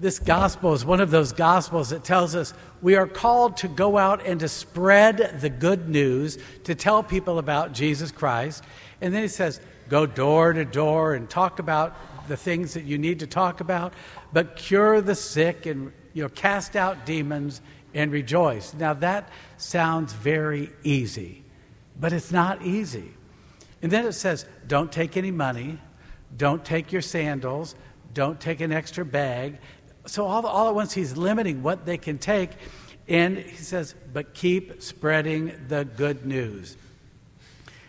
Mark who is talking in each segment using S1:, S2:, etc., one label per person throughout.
S1: this gospel is one of those gospels that tells us we are called to go out and to spread the good news, to tell people about Jesus Christ. And then he says, go door to door and talk about the things that you need to talk about, but cure the sick and you know, cast out demons and rejoice. Now that sounds very easy, but it's not easy. And then it says, don't take any money, don't take your sandals, don't take an extra bag. So all, all at once he's limiting what they can take. And he says, but keep spreading the good news.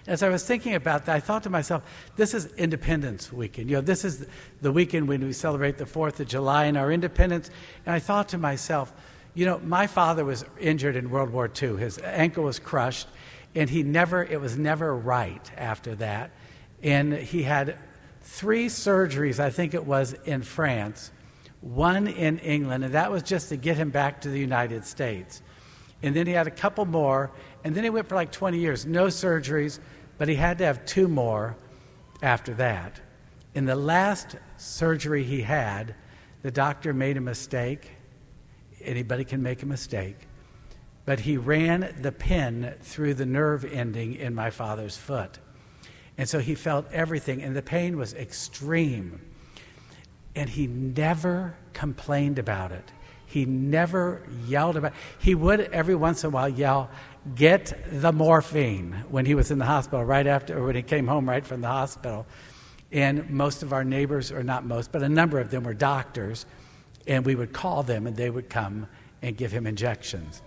S1: As I was thinking about that, I thought to myself, this is Independence Weekend. You know, this is the weekend when we celebrate the 4th of July and our independence. And I thought to myself, you know, my father was injured in World War II. His ankle was crushed, and he never, it was never right after that. And he had three surgeries, I think it was, in France, one in England, and that was just to get him back to the United States. And then he had a couple more, and then he went for like 20 years, no surgeries, but he had to have two more after that. In the last surgery he had, the doctor made a mistake. Anybody can make a mistake. But he ran the pin through the nerve ending in my father's foot. And so he felt everything, and the pain was extreme. And he never complained about it. He never yelled about it. He would every once in a while yell, Get the morphine when he was in the hospital, right after, or when he came home right from the hospital. And most of our neighbors, or not most, but a number of them were doctors, and we would call them and they would come and give him injections.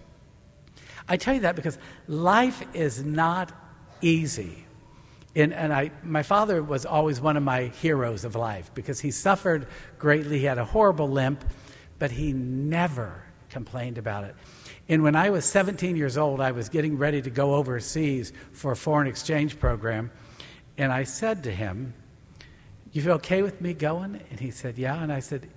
S1: I tell you that because life is not easy. And, and I, my father was always one of my heroes of life because he suffered greatly. He had a horrible limp, but he never complained about it. And when I was 17 years old, I was getting ready to go overseas for a foreign exchange program. And I said to him, You feel okay with me going? And he said, Yeah. And I said,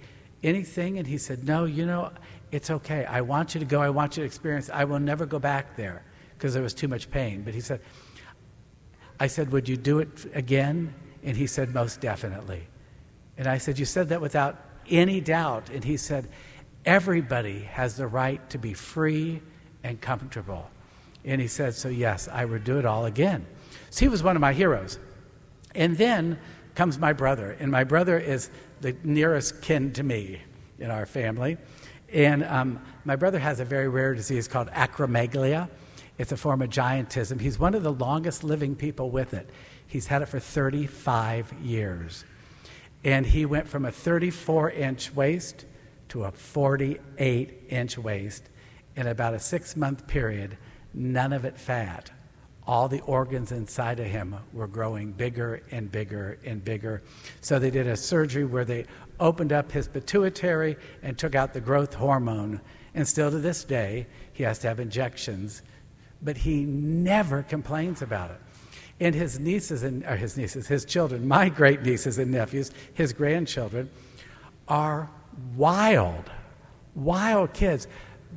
S1: Anything? And he said, No, you know, it's okay. I want you to go. I want you to experience. I will never go back there because there was too much pain. But he said, I said, Would you do it again? And he said, Most definitely. And I said, You said that without any doubt. And he said, Everybody has the right to be free and comfortable. And he said, So yes, I would do it all again. So he was one of my heroes. And then comes my brother. And my brother is the nearest kin to me in our family. And um, my brother has a very rare disease called acromegalia. It's a form of giantism. He's one of the longest living people with it. He's had it for 35 years. And he went from a 34 inch waist to a 48 inch waist in about a six month period, none of it fat. All the organs inside of him were growing bigger and bigger and bigger. So they did a surgery where they opened up his pituitary and took out the growth hormone. And still to this day, he has to have injections but he never complains about it. And his nieces and or his nieces, his children, my great nieces and nephews, his grandchildren, are wild, wild kids.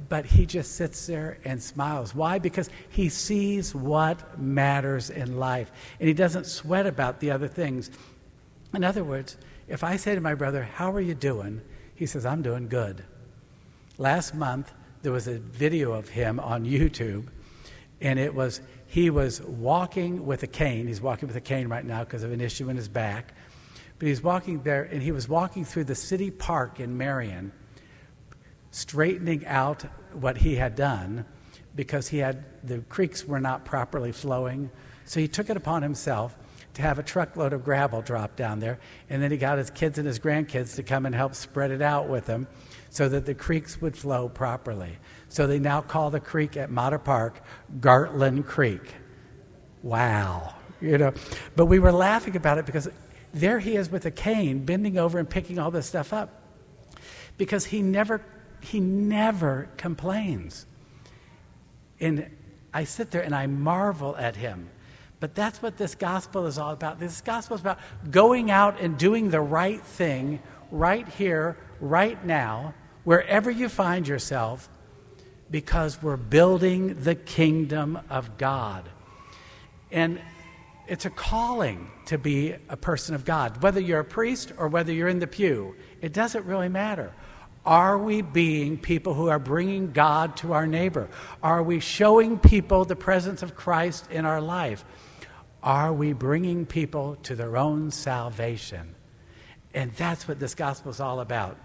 S1: But he just sits there and smiles. Why? Because he sees what matters in life. And he doesn't sweat about the other things. In other words, if I say to my brother, How are you doing? He says, I'm doing good. Last month, there was a video of him on YouTube and it was he was walking with a cane. He's walking with a cane right now because of an issue in his back. But he's walking there, and he was walking through the city park in Marion, straightening out what he had done because he had the creeks were not properly flowing. So he took it upon himself have a truckload of gravel drop down there, and then he got his kids and his grandkids to come and help spread it out with him so that the creeks would flow properly. So they now call the creek at Motter Park Gartland Creek. Wow. You know, but we were laughing about it because there he is with a cane bending over and picking all this stuff up. Because he never he never complains. And I sit there and I marvel at him. But that's what this gospel is all about. This gospel is about going out and doing the right thing right here, right now, wherever you find yourself, because we're building the kingdom of God. And it's a calling to be a person of God. Whether you're a priest or whether you're in the pew, it doesn't really matter. Are we being people who are bringing God to our neighbor? Are we showing people the presence of Christ in our life? Are we bringing people to their own salvation? And that's what this gospel is all about.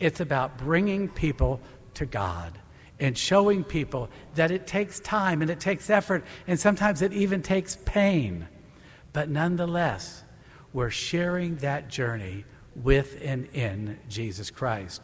S1: It's about bringing people to God and showing people that it takes time and it takes effort and sometimes it even takes pain. But nonetheless, we're sharing that journey with and in Jesus Christ.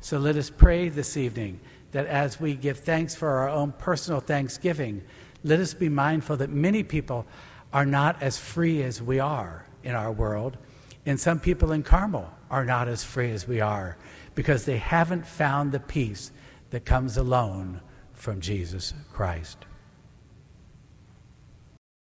S1: So let us pray this evening that as we give thanks for our own personal thanksgiving, let us be mindful that many people are not as free as we are in our world, and some people in Carmel are not as free as we are because they haven't found the peace that comes alone from Jesus Christ.